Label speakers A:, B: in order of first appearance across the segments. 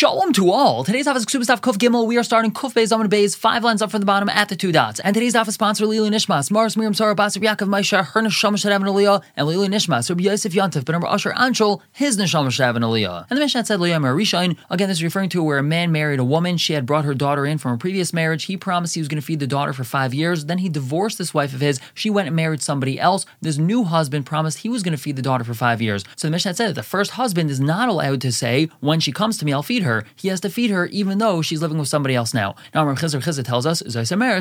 A: Shalom to all. Today's daf is Ksubas Kuf Gimel. We are starting Kuf Beis Amud Beis, five lines up from the bottom at the two dots. And today's daf is sponsored Lili Nishmas, Mars Miriam Sarah Basar Yaakov Maisha, her Neshama Shadav and Aliyah, and Lili Nishmas, Rabbi Yosef Yontif, Ben Asher Anshul, his Neshama Shadav and Aliyah. And the Mishnah said Liyam Rishain. Again, this is referring to where a man married a woman. She had brought her daughter in from a previous marriage. He promised he was going to feed the daughter for five years. Then he divorced this wife of his. She went and married somebody else. This new husband promised he was going to feed the daughter for five years. So the Mishnah said that the first husband is not allowed to say, when she comes to me, I'll feed her. He has to feed her even though she's living with somebody else now. Now, Rav Chisda Chisda tells us,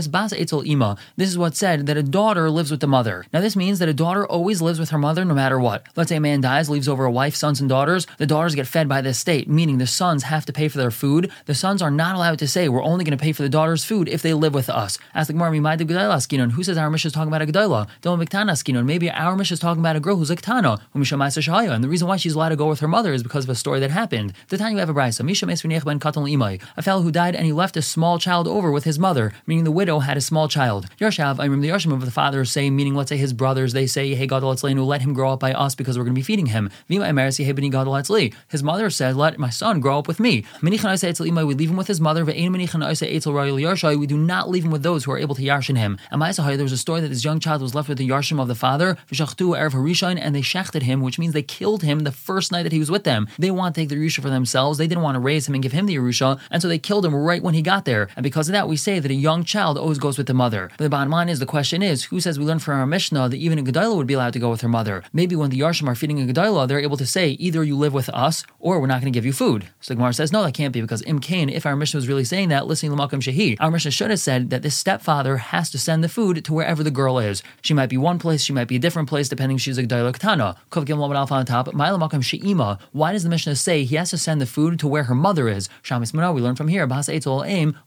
A: Bas Ima. This is what said that a daughter lives with the mother. Now, this means that a daughter always lives with her mother no matter what. Let's say a man dies, leaves over a wife, sons, and daughters. The daughters get fed by the state, meaning the sons have to pay for their food. The sons are not allowed to say, we're only going to pay for the daughter's food if they live with us. Ask the Gemara, Skinon. Who says our Mishnah is talking about a Gedalah? Don't Skinon. Maybe our Mishnah is talking about a girl who's a Ketana, and the reason why she's allowed to go with her mother is because of a story that happened. The time you have a brisa, a fellow who died and he left a small child over with his mother, meaning the widow had a small child. Yarshav, I remember the Yarshim of the father say, meaning let's say his brothers, they say, Hey Gadol Etzleinu, let him grow up by us because we're going to be feeding him. His mother said, Let my son grow up with me. We leave him with his mother, we do not leave him with those who are able to yarshin him. And there was a story that this young child was left with the yarshim of the father, and they shechted him, which means they killed him the first night that he was with them. They want to take the Yerusha for themselves. They didn't want to raise him and give him the Yerusha, and so they killed him right when he got there. And because of that, we say that a young child always goes with the mother. But the bottom line is the question is, who says we learn from our Mishnah that even a Gedalah would be allowed to go with her mother? Maybe when the Yarshim are feeding a Gedalah, they're able to say, either you live with us or we're not going to give you food. So the Gemara says, no, that can't be because Im Kain, if our Mishnah was really saying that, listening to Makam Shahid, our Mishnah should have said that this stepfather has to send the food to wherever the girl is. She might be one place, she might be a different place, depending if she's a Gedalah Ketana. Kov Gimel on top. Ma'ila Malcolm She'ima. Why does the Mishnah say he has to send the food to where her mother is? Shamis Mana, we learn from here, aim,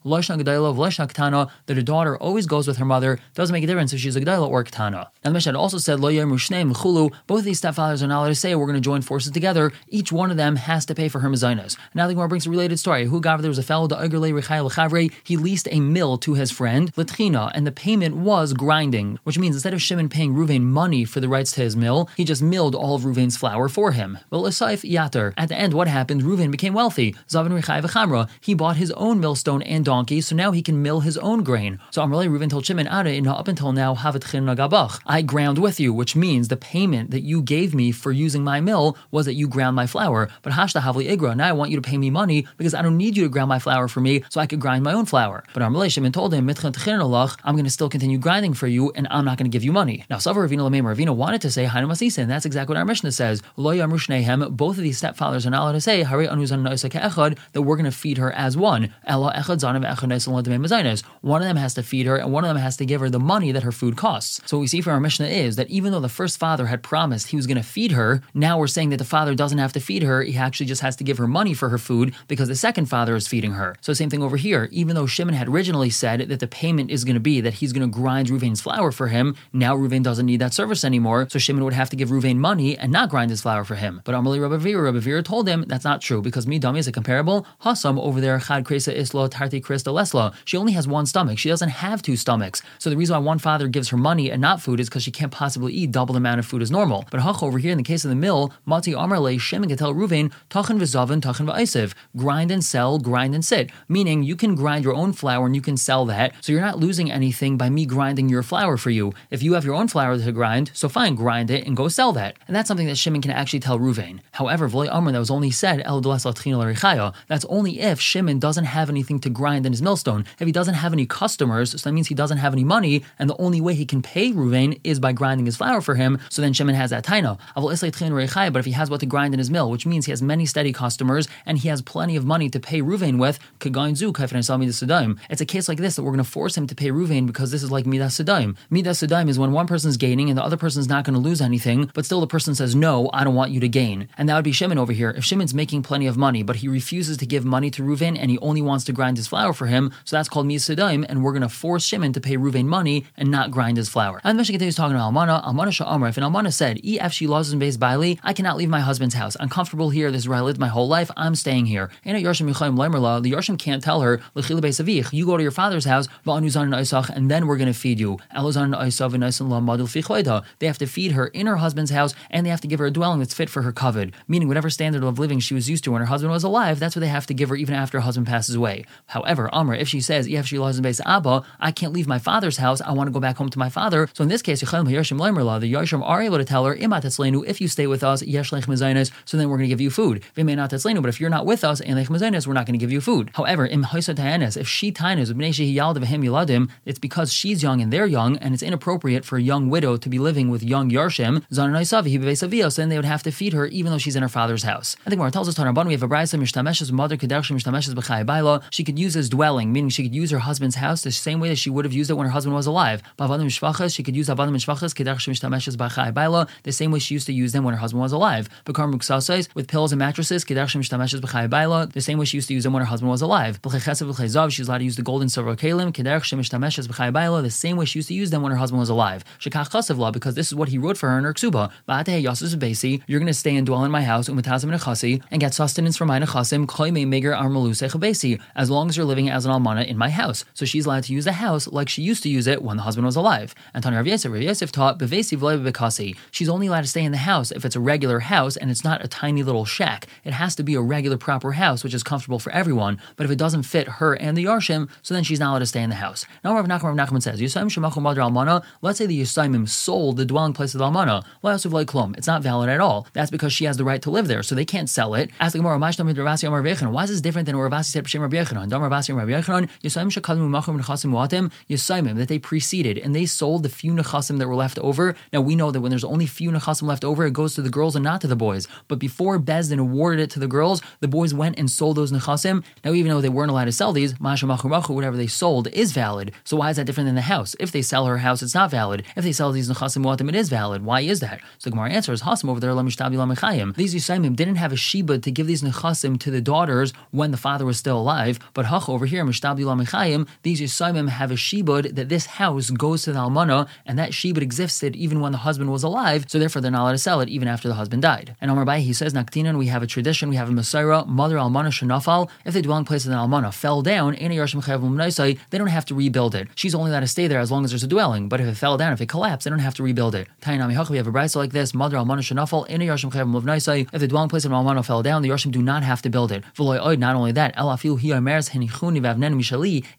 A: that a daughter always goes with her mother. Doesn't make a difference if she's a Gedailah or Ketana. Now the Mishnah also said, Lo both of these stepfathers are not allowed to say we're going to join forces together. Each one of them has to pay for her mezainas. Now the Gemara brings a related story. Who got there was a fellow, he leased a mill to his friend, Latrina, and the payment was grinding, which means instead of Shimon paying Ruvain money for the rights to his mill, he just milled all of Ruvain's flour for him. Well, Asif Yater. At the end, what happened? Ruvain became wealthy. Zavin Rechai He bought his own millstone and donkey, so now he can mill his own grain. So Amrali Ruvain told Shimon, Ada, up until now, I ground with you, which means the payment that you gave me for using my mill was that you ground my flour. But Hashta Havli Igra, now I want you to pay me money because I don't need you to ground my flour for me, so I could grind my own flour. But Amrali Shimon told him, I'm going to still continue grinding for you, and I'm not going to give you money. Now, Savar Ravina Lamem Ravina wanted to say and that's exactly what our Mishnah says. Both of these stepfathers are not allowed to say Hari that we're going to feed her as one. One of them has to feed her, and one of them has to give her the money that her food costs. So what we see from our Mishnah is that even though the first father had promised he was going to feed her, now we're saying that the father doesn't have to feed her, he actually just has to give her money for her food because the second father is feeding her. So same thing over here. Even though Shimon had originally said that the payment is going to be that he's going to grind Ruvain's flour for him, now Ruvain doesn't need that service anymore, so Shimon would have to give Ruvain money and not grind his flour for him. But Amalei Rabbi Vera, Rabbi Vera told him that's not true because me dummy is a comparable. Hasam over there, Chad Kresa Isla Tarti Krista Lesla. She only has one stomach. She doesn't have two stomachs. So the reason why one father gives her money and not food is because she can't possibly eat double the amount of food as normal. But Hach over here in the case of the mill, Mati Amarle Shem and tell Ruvain Tachan v'Zavin Tachan v'Aisev. Grind and sell, grind and sit. Meaning you can grind your own flour and you can sell that. So you're not losing anything by me grinding your flour for you. If you have your own flour to grind, so fine, grind it and go sell that. And that's something that Shimon can actually tell Ruvain. However, V'loi Amr that was only said El That's only if Shimon doesn't have anything to grind in his millstone. If he doesn't have any customers, so that means he doesn't have any money, and the only way he can pay Ruvain is by grinding his flour for him. So then Shimon has that taina. But if he has what to grind in his mill, which means he has many steady customers and he has plenty of money to pay Ruvain with, it's a case like this that we're going to force him to pay Ruvain because this is like Midas Sedaim. Midas Sedaim is when one person's gaining and the other person's not going to lose anything, but still the person says, No, I don't want you to gain. And that would be Shimon over here. If Shimon's making plenty of money, but he refuses to give money to Ruvain and he only wants to grind his flour for him, so that's called Midas Sedaim, and we're going to force Shimon to pay Ruvain money and not grind his flour. And the Mishnah continues talking about Almana. Almana Sha'amar. If an Almana said, E if she loses in base Bailey, I cannot leave my husband's house. I'm comfortable here. This is where I lived my whole life. I'm staying here. And at Yarshim the Yarshim can't tell her, you go to your father's house, and then we're going to feed you. They have to feed her in her husband's house, and they have to give her a dwelling that's fit for her covet, meaning whatever standard of living she was used to when her husband was alive alive, that's what they have to give her even after her husband passes away. However, Amr, if she says, if she loves base Abba, I can't leave my father's house, I want to go back home to my father. So in this case, the Yarshim are able to tell her, if you stay with us, so then we're going to give you food. But if you're not with us, we're not going to give you food. However, if she tainas, it's because she's young and they're young, and it's inappropriate for a young widow to be living with young Yarshim, so then they would have to feed her even though she's in her father's house. I think it tells us we have a brisa mishtameshes mother kedachim mishtameshes b'chai baila. She could use his dwelling, meaning she could use her husband's house the same way that she would have used it when her husband was alive. Bavadim mishvachas, she could use avadim mishvachas kedachim mishtameshes b'chai baila the same way she used to use them when her husband was alive. Bakar muksasais with pillows and mattresses kedachim mishtameshes b'chai baila the same way she used to use them when her husband was alive. She's allowed to use the gold and silver kalim kedachim mishtameshes b'chai baila the same way she used to use them when her husband was alive. Shekach chasav law because this is what he wrote for her in her ksuba. You're going to stay and dwell in my house and get sustenance from my nechasim as long as you're living as an almana in my house. So she's allowed to use the house like she used to use it when the husband was alive. And Tanya Rav Yosef, Rav Yosef taught She's only allowed to stay in the house if it's a regular house and it's not a tiny little shack. It has to be a regular proper house which is comfortable for everyone. But if it doesn't fit her and the Yarshim, so then she's not allowed to stay in the house. Now Rav Nachman, Rav Nachman says, Let's say the Yisayimim sold the dwelling place of the Almana. It's not valid at all. That's because she has the right to live there, so they can't sell it. Ask the Gemara, why is this different than Ravasi said B'Shem Rabbi Yechanan? Dam Ravasi Rabbi Yechanan, Yisayim shekadim umachim nechasim muatim, Yisayim, that they preceded, and they sold the few nechasim that were left over. Now we know that when there's only few nechasim left over, it goes to the girls and not to the boys. But before Bezdin awarded it to the girls, the boys went and sold those nechasim. Now even though they weren't allowed to sell these, Masha whatever they sold is valid. So why is that different than the house? If they sell her house, it's not valid. If they sell these nechasim muatim, it is valid. Why is that? So the Gemara answers, Hasim over there, Lamishtabi Lamechayim. These Yisayim didn't have a shiba to give these nechasim to the daughters when the father was still alive. But hach over here, Mishtabli Lamechayim, these Yisayim have a shibud that this house goes to the almana, and that shibud existed even when the husband was alive. So therefore, they're not allowed to sell it even after the husband died. And Omar Bai, he says, Naktinan, we have a tradition, we have a Messiah, mother almana shenafal. If the dwelling place of the almana fell down, they don't have to rebuild it. She's only allowed to stay there as long as there's a dwelling. But if it fell down, if it collapsed, they don't have to rebuild it. Tainami we have a brisa like this, mother almana shenafal, in if the dwelling place of Almana fell down, the Yarshim do not have to build it. Not only that,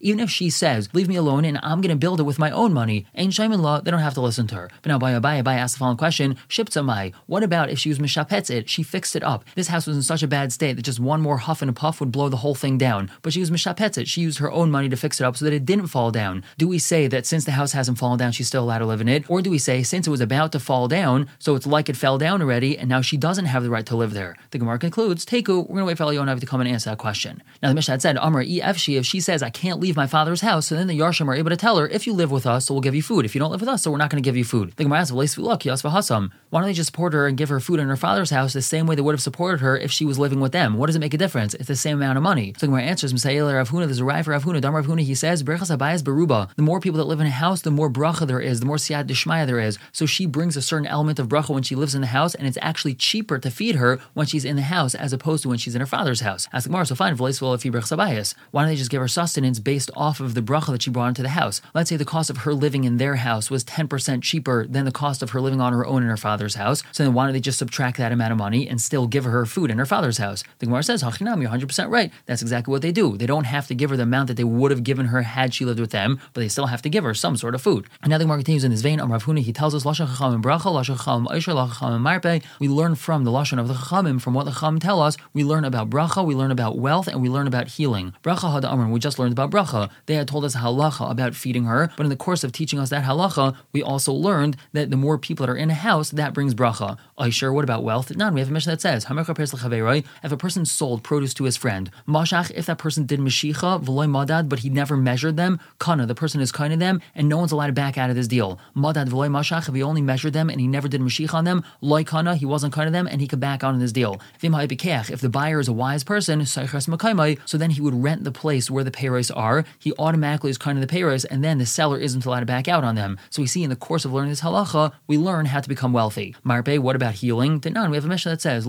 A: even if she says, leave me alone and I'm going to build it with my own money, ain't Shaiman law, they don't have to listen to her. But now Baya Baya Baya asked the following question, Shiptamai, what about if she was Mishapetz it, she fixed it up. This house was in such a bad state that just one more huff and a puff would blow the whole thing down. But she was Mishapetz it, she used her own money to fix it up so that it didn't fall down. Do we say that since the house hasn't fallen down, she's still allowed to live in it? Or do we say since it was about to fall down, so it's like it fell down already, and now she doesn't have the right to live there? The Gemara concludes, Teku, we're going to wait for Elionav to come and answer that question. Now the Mishnah had said, Amr, if she, if she says, I can't leave my father's house, so then the Yarshim are able to tell her, if you live with us, so we'll give you food. If you don't live with us, so we're not going to give you food. The Gemara asks, why don't they just support her and give her food in her father's house the same way they would have supported her if she was living with them? What does it make a difference? It's the same amount of money. So the Gemara answers, Rav Huna, there's a Rav Rav Huna, Dam Rav Huna, he says, Brechas Abayas Baruba. The more people that live in a house, the more bracha there is, the more siyad dishmaya there is. So she brings a certain element of bracha when she lives in the house, and it's actually cheaper to feed her when she's in the house as opposed to when she's in her father's house. Ask the Gemara, so fine, why don't they just give her sustenance based off of the bracha that she brought into the house? Let's say the cost of her living in their house was 10% cheaper than the cost of her living on her own in her father's house. So then why don't they just subtract that amount of money and still give her food in her father's house? The Gemara says, Hachinam, you're 100% right. That's exactly what they do. They don't have to give her the amount that they would have given her had she lived with them, but they still have to give her some sort of food. And now the Gemara continues in this vein. Rav Huna, he tells us, Lashon Chachamim bracha, Lashon Chachamim Aisha, Chachamim Marpe. We learn from the Lashon of the Chachamim, from what the Chachamim tell us, we learn about bracha, we learn about wealth, and we learn about healing. Bracha had amr, we just learned about bracha. They had told us halacha about feeding her, but in the course of teaching us that halacha, we also learned that the more people that are in a house, that brings bracha. I sure, what about wealth? None. We have a mission that says, if a person sold produce to his friend, mashach, if that person did mashicha, v'loy madad, but he never measured them, kana, the person is kind of them, and no one's allowed to back out of this deal. Madad v'loy mashach, if he only measured them and he never did mashicha on them, loy kana, he wasn't kind of them, and he could back out on this deal. If the buyer is a wise person, so then he would rent the place where the payros are. He automatically is kind of the payros, and then the seller isn't allowed to back out on them. So we see in the course of learning this halacha, we learn how to become wealthy. Marpe, what about healing? None. We have a mission that says,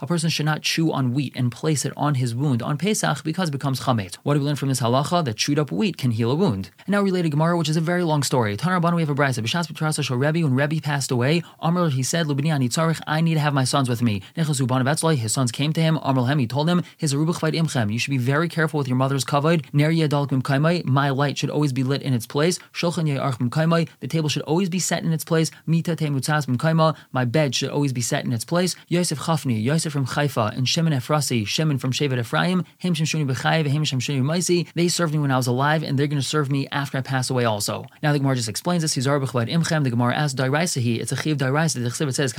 A: a person should not chew on wheat and place it on his wound on Pesach because it becomes chametz. What do we learn from this halacha? That chewed up wheat can heal a wound. And now related Gemara, which is a very long story. Tanarabana, we have a brisa. When Rebbe passed away, Amr, he said, I need to have my sons with me. His sons came to him. Amrulhem, he told him, his imchem. You should be very careful with your mother's kavod. My light should always be lit in its place. Kaimai. The table should always be set in its place. My bed should always be set in its place. Yosef Chafni, Yosef from Haifa, and Shimon Ephrasi, Shimon from Shevet Ephraim, Him Shemshuni B'chayiv, Him Shemshuni Maisi. They served me when I was alive, and they're going to serve me after I pass away also. Now the Gemara just explains this. Hizar B'chavad Imchem. The Gemara asks. It's a chiv Dairaisa. The says.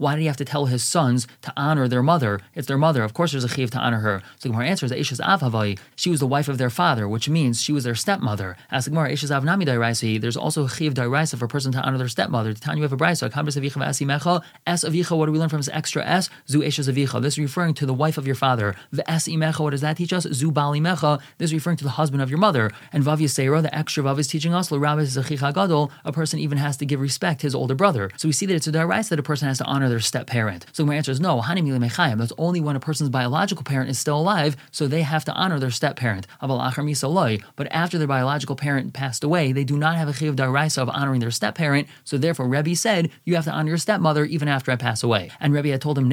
A: Why did he have to tell his sons to honor their mother? It's their mother. Of course, there's a chiv to honor her. So Gemara answers that Isha's Av Havai. She was the wife of their father, which means she was their stepmother. As Gemara Isha's Av Nami Dairaisi. There's also a chiv Dairaisa for a person to honor their stepmother. To you have a brisa. Kabas Mecha. S Avicha. What do we learn from this extra S? Zu Isha's Avicha. This is referring to the wife of your father. The S Imecha. What does that teach us? Zu Bali Mecha. This is referring to the husband of your mother. And Vav the extra Vav is teaching us, Gadol, a person even has to give respect to his older brother. So we see that it's a darice that a person has to honor their step parent. So my answer is no, That's only when a person's biological parent is still alive, so they have to honor their step parent. But after their biological parent passed away, they do not have a chiv daraisa of honoring their step parent. So therefore, Rebbe said, you have to honor your stepmother even after I pass away. And Rebbe had told him,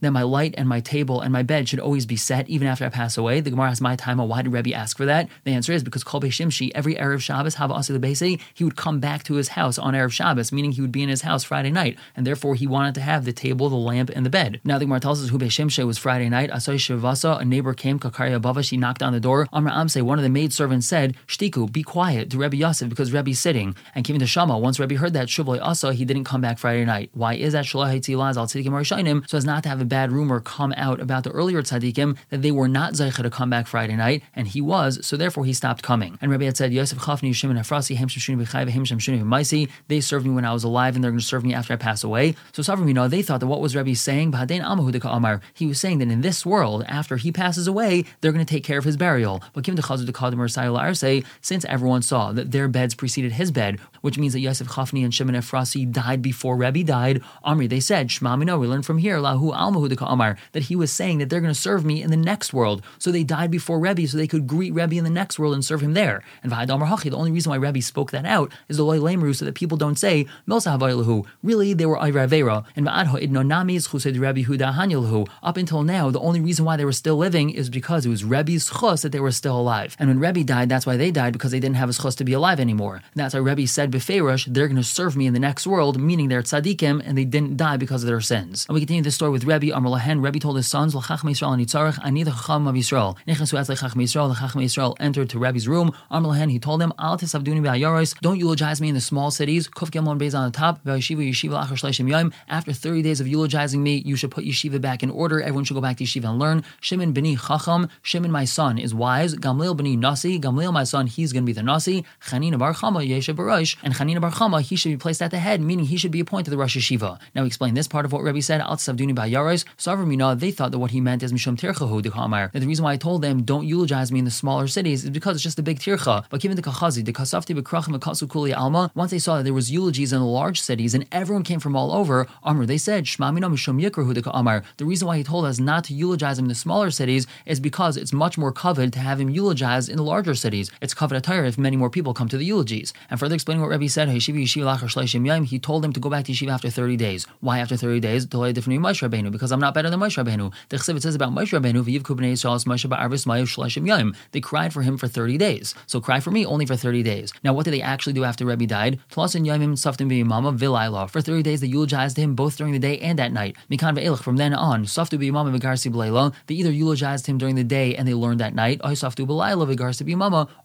A: that my light and my table and my bed should always be set even after I pass away. The Gemara has my time, why did Rebbe ask for that? The answer is because Kol Shimshi, every Erev Shabbos, Hava Beisi, he would come back to his house on Erev Shabbos, meaning he would be in his house Friday night, and therefore he wanted to have the table, the lamp, and the bed. Now the Gemara tells us who Shimshi was Friday night. Asai Shivasa, a neighbor came, Kakaria Bava, she knocked on the door. Amra Amse, one of the maid servants said, Shtiku, be quiet to Rebbe Yosef because Rebbe's sitting. And came to Shama. Once Rebbe heard that, Shubloy Asa, he didn't come back Friday night. Why is that? Shalai Tzilaz al Tzadikim so as not to have a bad rumor come out about the earlier Tzadikim that they were not Zaycha to come back Friday night, and he was, so therefore he stopped coming. And Rebbe had said, Yosef Chafni, Shimon Afrasi, Hem Shemshuni B'chai, Hem Shemshuni Maisi, they served me when I was alive, and they're going to serve me after I pass away. So Savram, you know, they thought that what was Rebbe saying? Amar. He was saying that in this world, after he passes away, they're going to take care of his burial. But given the Chazar the Kadimar say, since everyone saw that their beds preceded his bed, which means that Yosef Chafni and Shimon Efrasi died before Rebbe died, Amri, they said, Shma we learn from here, Lahu Almahu Amar, that he was saying that they're going to serve me in the next world. So they died before Rebbe, so they could greet Rebbe in the next world and serve him there. And Vahadamar Hachi, the only reason why Rebbe spoke that out is the Loy Lemru, so that people don't say, Milsa. Really, they were Ivravera. And Va'adho Idnonamiz Chused Rebbe Huda. Up until now, the only reason why they were still living is because it was Rebbe's chus that they were still alive. And when Rebbe died, that's why they died, because they didn't have his chus to be alive anymore. And that's why Rebbe said Beferish, they're going to serve me in the next world, meaning they're tzaddikim, and they didn't die because of their sins. And we continue this story with Rebbe Lahen. Rebbe told his sons, L'chachma Yisrael anitzarech, ani the chacham of Yisrael. Nechasu etzle chachma Yisrael, entered to Rebbe's room. Lahen, he told them, Al ba'ayaros, don't eulogize me in the small cities. Beis on the top, yeshiva. After 30 days of eulogizing me, you should put yeshiva back in order. Everyone should go back to yeshiva and learn. Shimon b'ni chacham, Shimon my son is wise. Gamliel b'ni nasi, Gamliel my son, he's going to be the nasi. Chanina bar chama yeshiv barosh, and Chanina bar chama, he should be placed at the head, meaning he should be appointed to the Rosh Yeshiva. Now explain this part of what Rebbe said, Al Savduni Bayaris. Savramina, they thought that what he meant is Mishum Tirchahu de Kamar. That the reason why I told them don't eulogize me in the smaller cities is because it's just a big tircha. But given the Kachazi, the Kasafti Bekrachim Kasu Alma, once they saw that there was eulogies in the large cities and everyone came from all over, Amr, they said, Shmamina Mishum Yikrahu de Kamar. The reason why he told us not to eulogize him in the smaller cities is because it's much more coveted to have him eulogized in the larger cities. It's coveted attire if many more people come to the eulogies. And further explaining what Rebbe said, he told them to go back to Yeshiva after 30 days. Why after 30 days? Because I'm not better than Moshe Rabbeinu. The Chesed says about Moshe Rabbeinu, They cried for him for 30 days. So cry for me only for 30 days. Now, what did they actually do after Rebbe died? For 30 days they eulogized him both during the day and at night. From then on, they either eulogized him during the day and they learned at night, or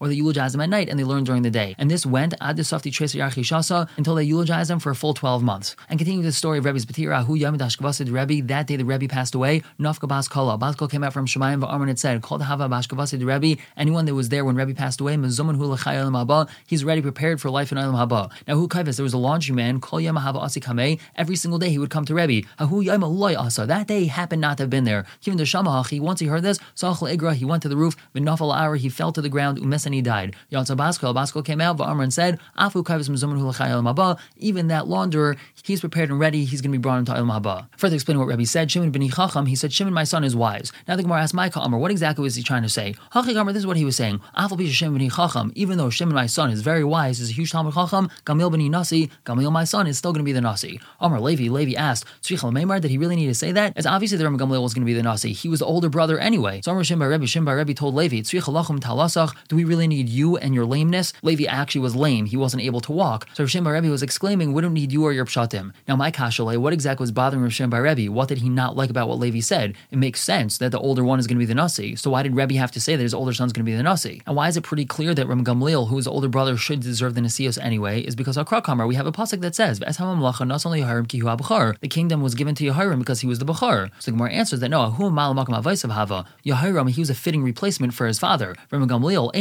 A: they eulogized him at night and they learned during the day. And this went until they eulogized him for a full 12 months. And continuing the story of Rebbe's Batira, who Yamidash Kavasid Rebbe, that day the Rebbe passed away, Nafka Bas Kala. Bas came out from Shemayim Va'arman and said, Called Hava Bashkavasid Rebbe, anyone that was there when Rebbe passed away, Mazuman Hu Lachayim Haba, he's already prepared for life in Ilam Haba. Now, who Kaivis, there was a laundryman, Kol Hava Asikame, every single day he would come to Rebbe. Ahu Yama Loy Asa, that day he happened not to have been there. Given the Shamahachi, once he heard this, Sachal Igra, he went to the roof, Vinafal Hour, he fell to the ground, Umesani died. Yatsa Baskal came out, Va'arman said, Afu Kaivis Haba, even that launderer, he's prepared and ready, he's going to be brought into Ilm Haba. Further explaining what Rabbi said, Shimon ben Chacham, he said, Shimon, my son, is wise. Now the Gemara asked Micah Amr, what exactly was he trying to say? Hachi this is what he was saying. Afal Shimon ben Chacham, even though Shimon, my son, is very wise, is a huge Talmud Chacham, Gamliel ben Nasi, Gamliel, my son, is still going to be the Nasi. Omar Levi, Levi asked, Tzricha did he really need to say that? It's obviously that Rabbi Gamliel was going to be the Nasi. He was the older brother anyway. So Omar Shimba Rebbe, Shimba Rebbe told Levi, Tzricha Lachum Talasach, do we really need you and your lameness? Levi actually was lame. He wasn't able to walk. So Shimba Rebbe was exclaiming, we don't need you or your pshatim. Now my kashale, what exactly was bothering Shimba Rebbe? What did he not like about what Levi said? It makes sense that the older one is going to be the Nasi. So why did Rebbe have to say that his older son's going to be the Nasi? And why is it pretty clear that Ram Gamliel, who is the older brother, should deserve the Nasios anyway? Is because Akrakamar, we have a pasuk that says, The kingdom was given to Yehoram because he was the Bachar. So the Gemara answers that no. Yehoram, he was a fitting replacement for his father. Ram Gamliel,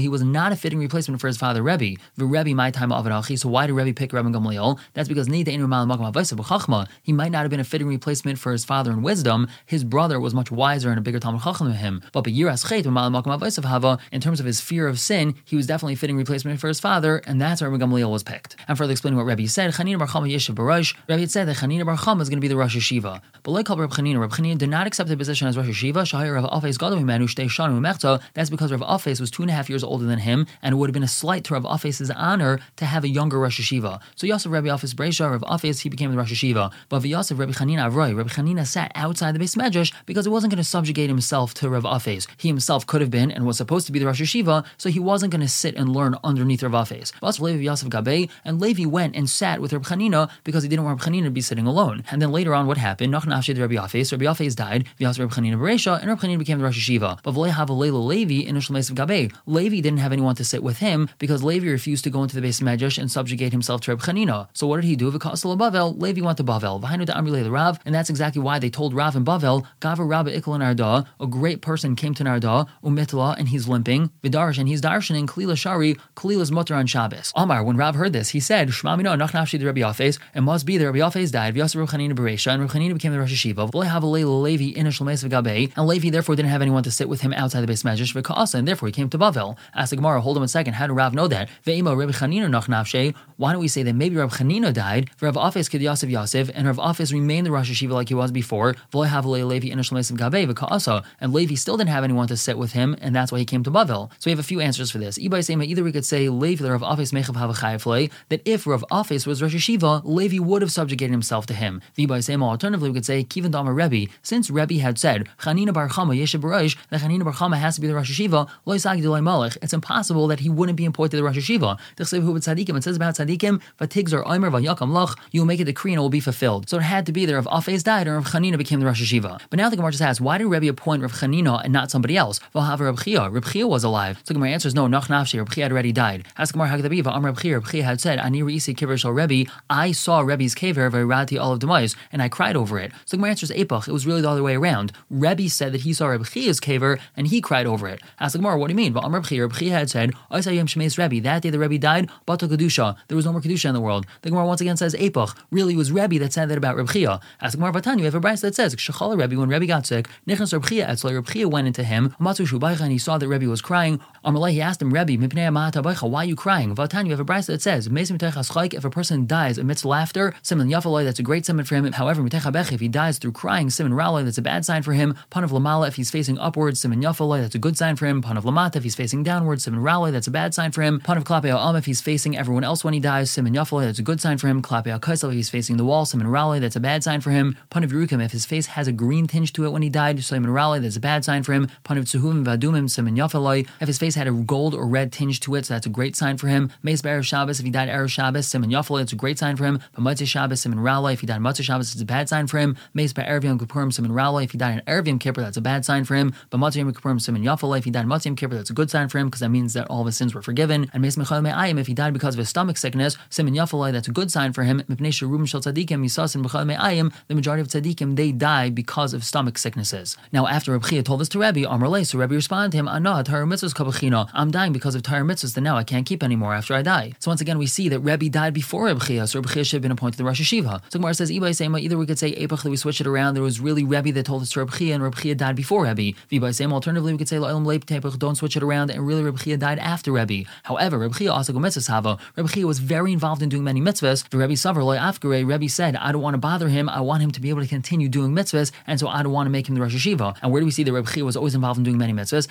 A: he was not a fitting replacement for his father Rebbe. The Rebbe, my time of So why did Rebbe pick Ram Gamliel? That's because. He might not have been a fitting replacement for his father in wisdom. His brother was much wiser and a bigger Talmud Chacham than him. But in terms of his fear of sin, he was definitely a fitting replacement for his father, and that's why Gamliel was picked. And further explaining what Rebbe said, Chanina Bar Chama Yeshiv Barosh, Rebbe said that Chanina Bar Chama is going to be the Rosh Yeshiva. But like Reb Chanina, Reb Chanina did not accept the position as Rosh Yeshiva. Shahir Rav Afes Gadol Mimenu Shtei Shanu Mechta. That's because Rav Afes was two and a half years older than him, and it would have been a slight to Rav Afes' honor to have a younger Rosh Yeshiva. So Yosef Rebbe Afes Breisha, Rav Afes, he became the Rosh Yeshiva. But Yosef Rebbe Chanina Avroi, Rebbe Chanina sat outside the base medrash because it wasn't going to subjugate himself to Rav Afes. He himself could have been and was supposed to be the Rosh Yeshiva, so he wasn't going to sit and learn underneath Rav Afes. Levi Yosef Gabe, and Levi went and sat with Reb Chanina because he didn't want Reb Chanina to be sitting alone. And then later on, what happened? Nach Nafshe Rabbi Afes, Rabbi Afes died, Vyas Reb Chanina Beresha, and Reb Chanina became the Rosh Yeshiva. But V'lei have Levi in Yosef Gabe. Levi didn't have anyone to sit with him because Levi refused to go into the base of Medrash and subjugate himself to Reb Chanina. So what did he do? V'kasal Bavel, Levi went to Bavel. V'hainu de Amri Rav, and that's exactly why they told Rav in Bavel, Gava Rabba Ikla Narda, a great person came to Narda, Umitla, and he's limping, Vidarsh, and he's darshaning, Kalila Shari, Kalila's mutter on Shabbos. Amar, when Rav heard this, he said, Shmamino, Nach Nafshi the Rabbi Afes, it must be that Rabbi Afes died, Vyasa Ruchanina Beresha, and Ruchanina became the Rosh Hashiva, Yeshiva, Levi Inish Gabe, and Levi therefore didn't have anyone to sit with him outside the base medrash, V'ka'asa, and therefore he came to Bavel. Ask the Gemara, hold on a second, how did Rav know that? Ve'ima Rabbi Chanina Nach Nafshe, why don't we say that maybe Rav Chanina died, Rav Afes Kid Yosef Yosef, and Rav Afes remained the Rosh Yeshiva like he was before, Levi Inish Gabe, V'ka'asa, and Levi still didn't have anyone to sit with him, and that's why he came to Bavel. So we have a few answers for this. Either we could say Levi Rav Afes Mechav Havachayafle, that if Rav Afes was Rosh Yeshiva, Levi would have subjugated himself to him. Alternatively, we could say Kivan Dama Rebbe, since Rebbe had said Chanina Bar Chama Yeshiv Barosh, that Chanina Bar Chama has to be the Rosh Yeshiva, Loy Sagi Malach, it's impossible that he wouldn't be important to the Rosh. Tzadikim, it says about Tzadikim, Vatigs or Omer Vayakam Lach, you will make a decree and it will be fulfilled. So it had to be that Rav Afes died and Rav Chanina became the Rosh Yeshiva. But now the Gemara just asks, why did Rebbe appoint Rav Chanina and not somebody else? Valhava Rav Chia. Rav Chia was alive. So Gemara answers, no, Nach Nafshi, Reb Chia had already died. Ask Gemara Hagdabiva, Reb Chia had said, Ani Reisi Kiver Shal Rebbe, I saw Rebbe's kever, Vairati all of Demais, and I cried over it. So the Gemara answers, Epach, it was really the other way around. Rebbe said that he saw Reb kever, and he cried over it. Ask the Gemara, what do you mean? Well, Amr Chia, Reb had said, Yom Shemeis Rebbe, that day the Rebbe died, Bata Kedusha, there was no more Kedusha in the world. The Gemara once again says, Epach, really it was Rebbe that said that about Reb Chia. Ask the Gemara, Vatan, you have a Bryce that says, Shachala Rebbe, when Rebbe got sick, Nichnas Reb Chia, Etzla, Reb Chia went into him, Matsu Shubaicha, and he saw that Rebbe was crying. Amalai, he asked him, Rebbe, why are you crying? Vatan, you have a Bryce that says, if a person dies amidst laughter, Simon Yafaloi, that's a great simon for him. However, if he dies through crying, Simon Raloi, that's a bad sign for him. Panav Lamala, if he's facing upwards, Simon Yafaloi, that's a good sign for him. Panav Lamata, if he's facing downwards, Simon Raloi, that's a bad sign for him. Panav Klape Am, if he's facing everyone else when he dies, Simon Yafaloi, that's a good sign for him. Klape Kaisel, if he's facing the wall, Simon Raloi, that's a bad sign for him. Panav Yerukim, if his face has a green tinge to it when he died, Simon Raloi, that's a bad sign for him. Panav Tsuhum Vadumim, Simon Yafaloi, if his face had a gold or red tinge to it, so that's a great sign for him. Mace Erev Shabbos, if he died Erev Shabbos, Simon Yafaloi, it's a great sign for him. But Shabbos, Simon Raloi, if he died Matzah Shabbos, it's a bad sign for him. By Erev Yom Kippurim, Simon Raloi, if he died in Erev Yom Kippur, that's a bad sign for him. But Matzah Yom Kippurim, Simon Yafaloi, if he died Matzah Yom Kippur, that's a good sign for him because that means that all of his sins were forgiven. And Mace Mechal Me'ayim, if he died because of his stomach sickness, Simon Yafaloi, that's a good sign for him. Mipnei Sharubim Shal Tzadikim, Yisasin Mechal Me'ayim, the majority of Tzadikim, they die because of stomach sicknesses. Now, after Reb told this to Rebbe, Amar so Rebbe responded to him, Anah, Torah Mitzvahs I'm dying because of Torah Mitzvahs that now I can't keep anymore after I So once again, we see that Rebbe died before Reb Chia, so Reb Chia should have been appointed the Rosh Yeshiva. So Gemara says, either we could say Epach that we switch it around, there was really Rebbe that told us to Reb Chia, and Reb Chia died before Rebbe. V'bay same alternatively, we could say Lo'elam Leip Tepach, don't switch it around, and really Reb Chia died after Rebbe. However, Reb Chia also mitzvahs hava. Reb Chia was very involved in doing many mitzvahs. The Rebbe Savar Loy Afgare, Rebbe said, I don't want to bother him, I want him to be able to continue doing mitzvahs, and so I don't want to make him the Rosh Yeshiva. And where do we see that Reb Chia was always involved in doing many mitzvahs?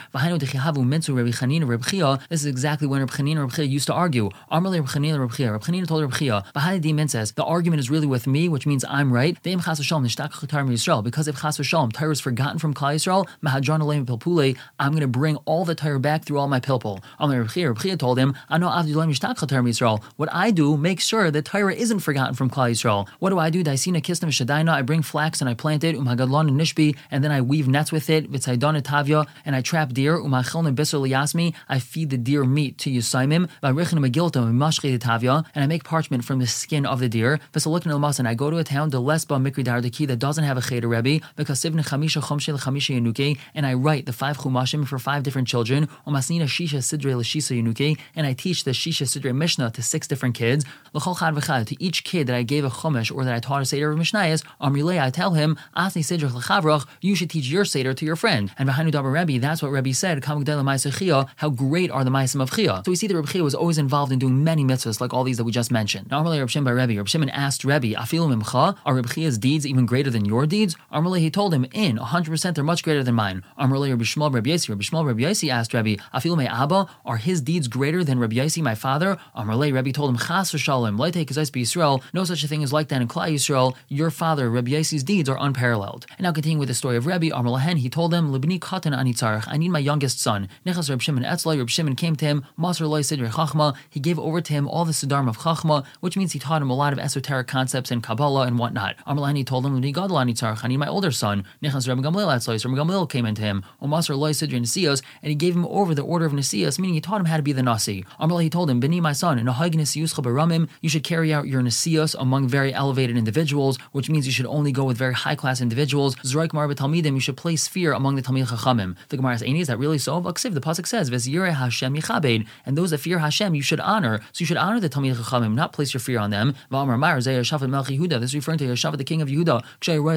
A: This is exactly when Reb Chanina and Reb Chia used to argue. Amalei Reb Chanina Reb Chia. Reb Chanina told Reb Chia, Bahai Dimin says, the argument is really with me, which means I'm right. Ve'im chas chatar Yisrael. Because if chas v'shalom, Torah is forgotten from Klal Yisrael, mahadron aleim pilpule, I'm going to bring all the Torah back through all my pilpul. Amalei Reb Chia. Reb Chia told him, Ano avdulam nishtach chatar Yisrael. What I do, make sure that Torah isn't forgotten from Klal Yisrael. What do I do? Daisina kistam shadaina. I bring flax and I plant it, umhagadlon and nishbi, and then I weave nets with it, v'tzaydon tavya, and I trap deer, umachilna bisr liyasmi. I feed the deer meat to Yusaimim, v'arichin megilta, mashchi tavya, and I make parchment from the skin of the deer. And I go to a town, the lesba mikridar deki, that doesn't have a cheder rebbe, because sivne chamisha yenuke, and I write the five chumashim for five different children, umasnina shisha sidre l'shisa yenuke, and I teach the shisha sidre mishnah to six different kids, l'chol chad v'chad, to each kid that I gave a chumash or that I taught a seder of mishnayos, amrilei, I tell him, asni sidrech l'chavrach, you should teach your seder to your friend. And v'hainu dabar Rebbe, that's what Rebbe said, how great are the ma'asim of Chia. So we see that Rebbe was always involved in doing many mitzvahs like all these that we just mentioned. Normally, Reb Shimon by Rebbe, Reb Shimon asked Rebbe, Afilu mimcha, are Reb Chia's deeds even greater than your deeds? Amrullah, he told him, in 100% they're much greater than mine. Amrullah, Reb Shmuel, Reb Yasi, Reb Shmuel, Reb Yasi asked Rebbe, Afilu me Abba, are his deeds greater than Reb Yasi, my father? Amrullah, Rebbe told him, Chas v'shalom, leite kazais Yisrael, no such a thing as like that in Klal Yisrael, your father, Reb Yasi's deeds are unparalleled. And now continuing with the story of Rebbe, Amrulahen, he told him, Libni katan anitzarech, I need my youngest son. Nechas Reb Shimon Etzlai, Reb Shimon came to him, Masr Loi Sidre Chachma, he gave over to him all the Siddharm of Chachma, which means he taught him a lot of esoteric concepts and Kabbalah and whatnot. Amrullah, told him, Libni gadol anitzarech, I need my older son. Nechas Reb Gamliel Reb Gamliel came into him, Masr Loi Sidre Nesios, and he gave him over the order of Nesios, meaning he taught him how to be the Nasi. He told him, Bini, my son, in a Baramim, you should carry out your Nesios among very elevated individuals, which means you should only go with very high class individuals. Zraik Marba Talmidim, you should place fear among the Talmid Chachamim. The Gemara says, is that really so? Vaksiv, the Pasuk says, Vezire Hashem Yichabed, and those that fear Hashem you should honor. So you should honor the Talmid Chachamim, not place your fear on them. This is referring to Yehoshafat, the king of Yehuda.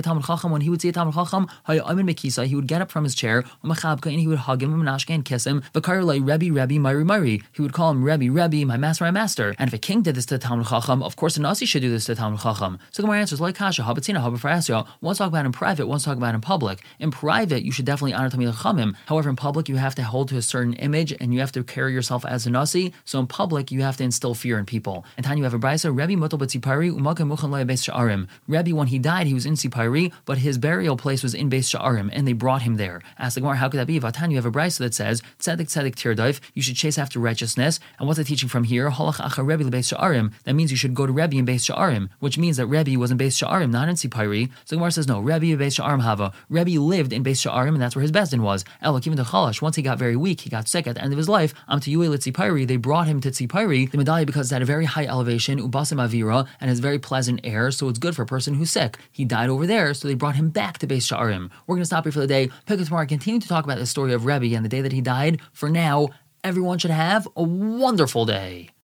A: Talmud when he would see a Talmud Chacham, he would get up from his chair, and he would hug him, and kiss him. Rebbe, Rebbe, Mari, Mari. He would call him Rebbe, Rebbe, my master, my master. And if a king did this to the Talmud Chacham, of course a Nasi should do this to the Talmud Chacham. So Gemara answers, like Kasha, Habatzina, Habafrasio. One's talk about in private, one's talk about in public. In private, you should definitely honor Talmid Chachamim. However, in public, you have to hold to a certain image and you have to carry yourself as a Nasi. So in public, you have to instill fear in people. And you have a brisa, Rebbe Muchan Beis Sha'arim. Rebbe, when he died, he was in Sipari, but his burial place was in Beis Sha'arim, and they brought him there. Ask the Gemara, how could that be? Vatan, you have a brisa that says, Tzedek Tzedek Tirdaif, you should chase after righteousness. And what's the teaching from here? Halach Acha Rebbe Beis Sha'arim. That means you should go to Rebbe in Beis Sha'arim, which means that Rebbe was in Beis Sha'arim, not in Sipari. So Gemara says, no, Rebbe Beis Sha'arim Hava. Rebbe lived in Beis Sha'arim, and that's where his Bezdin was. Elok, even the Chalash, once he got very weak, he got sick at the end of his life, Am to Yuel Tzipari, they brought him to Tzipari, the medallion, because it's at a very high elevation, Ubasim Avira, and has very pleasant air, so it's good for a person who's sick. He died over there, so they brought him back to Beis Sha'arim. We're going to stop here for the day. Pick up tomorrow, continue to talk about the story of Rebbe and the day that he died. For now, everyone should have a wonderful day.